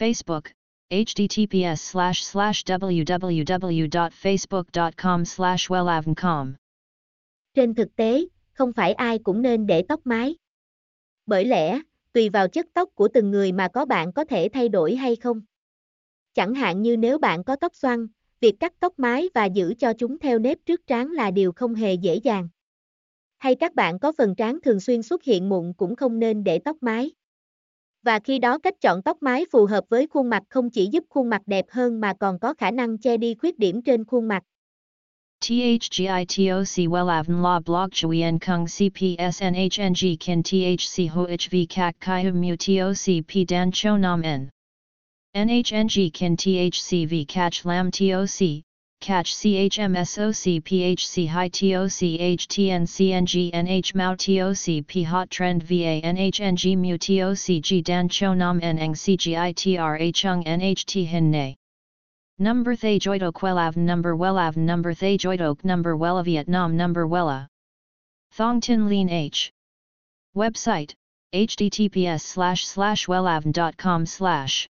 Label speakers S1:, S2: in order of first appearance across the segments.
S1: Facebook, https slash slash www.facebook.com slash wellavncom.
S2: Trên thực tế, không phải ai cũng nên để tóc mái. Bởi lẽ, tùy vào chất tóc của từng người mà có bạn có thể thay đổi hay không. Chẳng hạn như nếu bạn có tóc xoăn, việc cắt tóc mái và giữ cho chúng theo nếp trước trán là điều không hề dễ dàng. Hay các bạn có phần trán thường xuyên xuất hiện mụn cũng không nên để tóc mái. Và khi đó cách chọn tóc mái phù hợp với khuôn mặt không chỉ giúp khuôn mặt đẹp hơn mà còn có khả năng che đi khuyết điểm trên khuôn mặt.
S1: THGITOC WELAVN La Blog Chuyen Kung CPSNHNG Kin THC HOHV CAC CHI Hum Mu TOC P Dan Cho Nam N NHNG Kin THC V CACH Lam TOC catch CHMSOC PHC High TOC HTN CNG NH Mao TOC Hot Trend VA NHNG Mu TOC Dan Cho Nam N Eng CGITRA Chung NHT Hin Nay. Number Thay Joidok Wellav Number Wellav Number Thay Joidok Number Wella Vietnam Number Wella Thong Tin Lean H. Website https slash slash wellavn.com slash.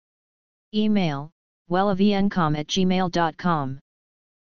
S1: Email wellavncom at gmail.com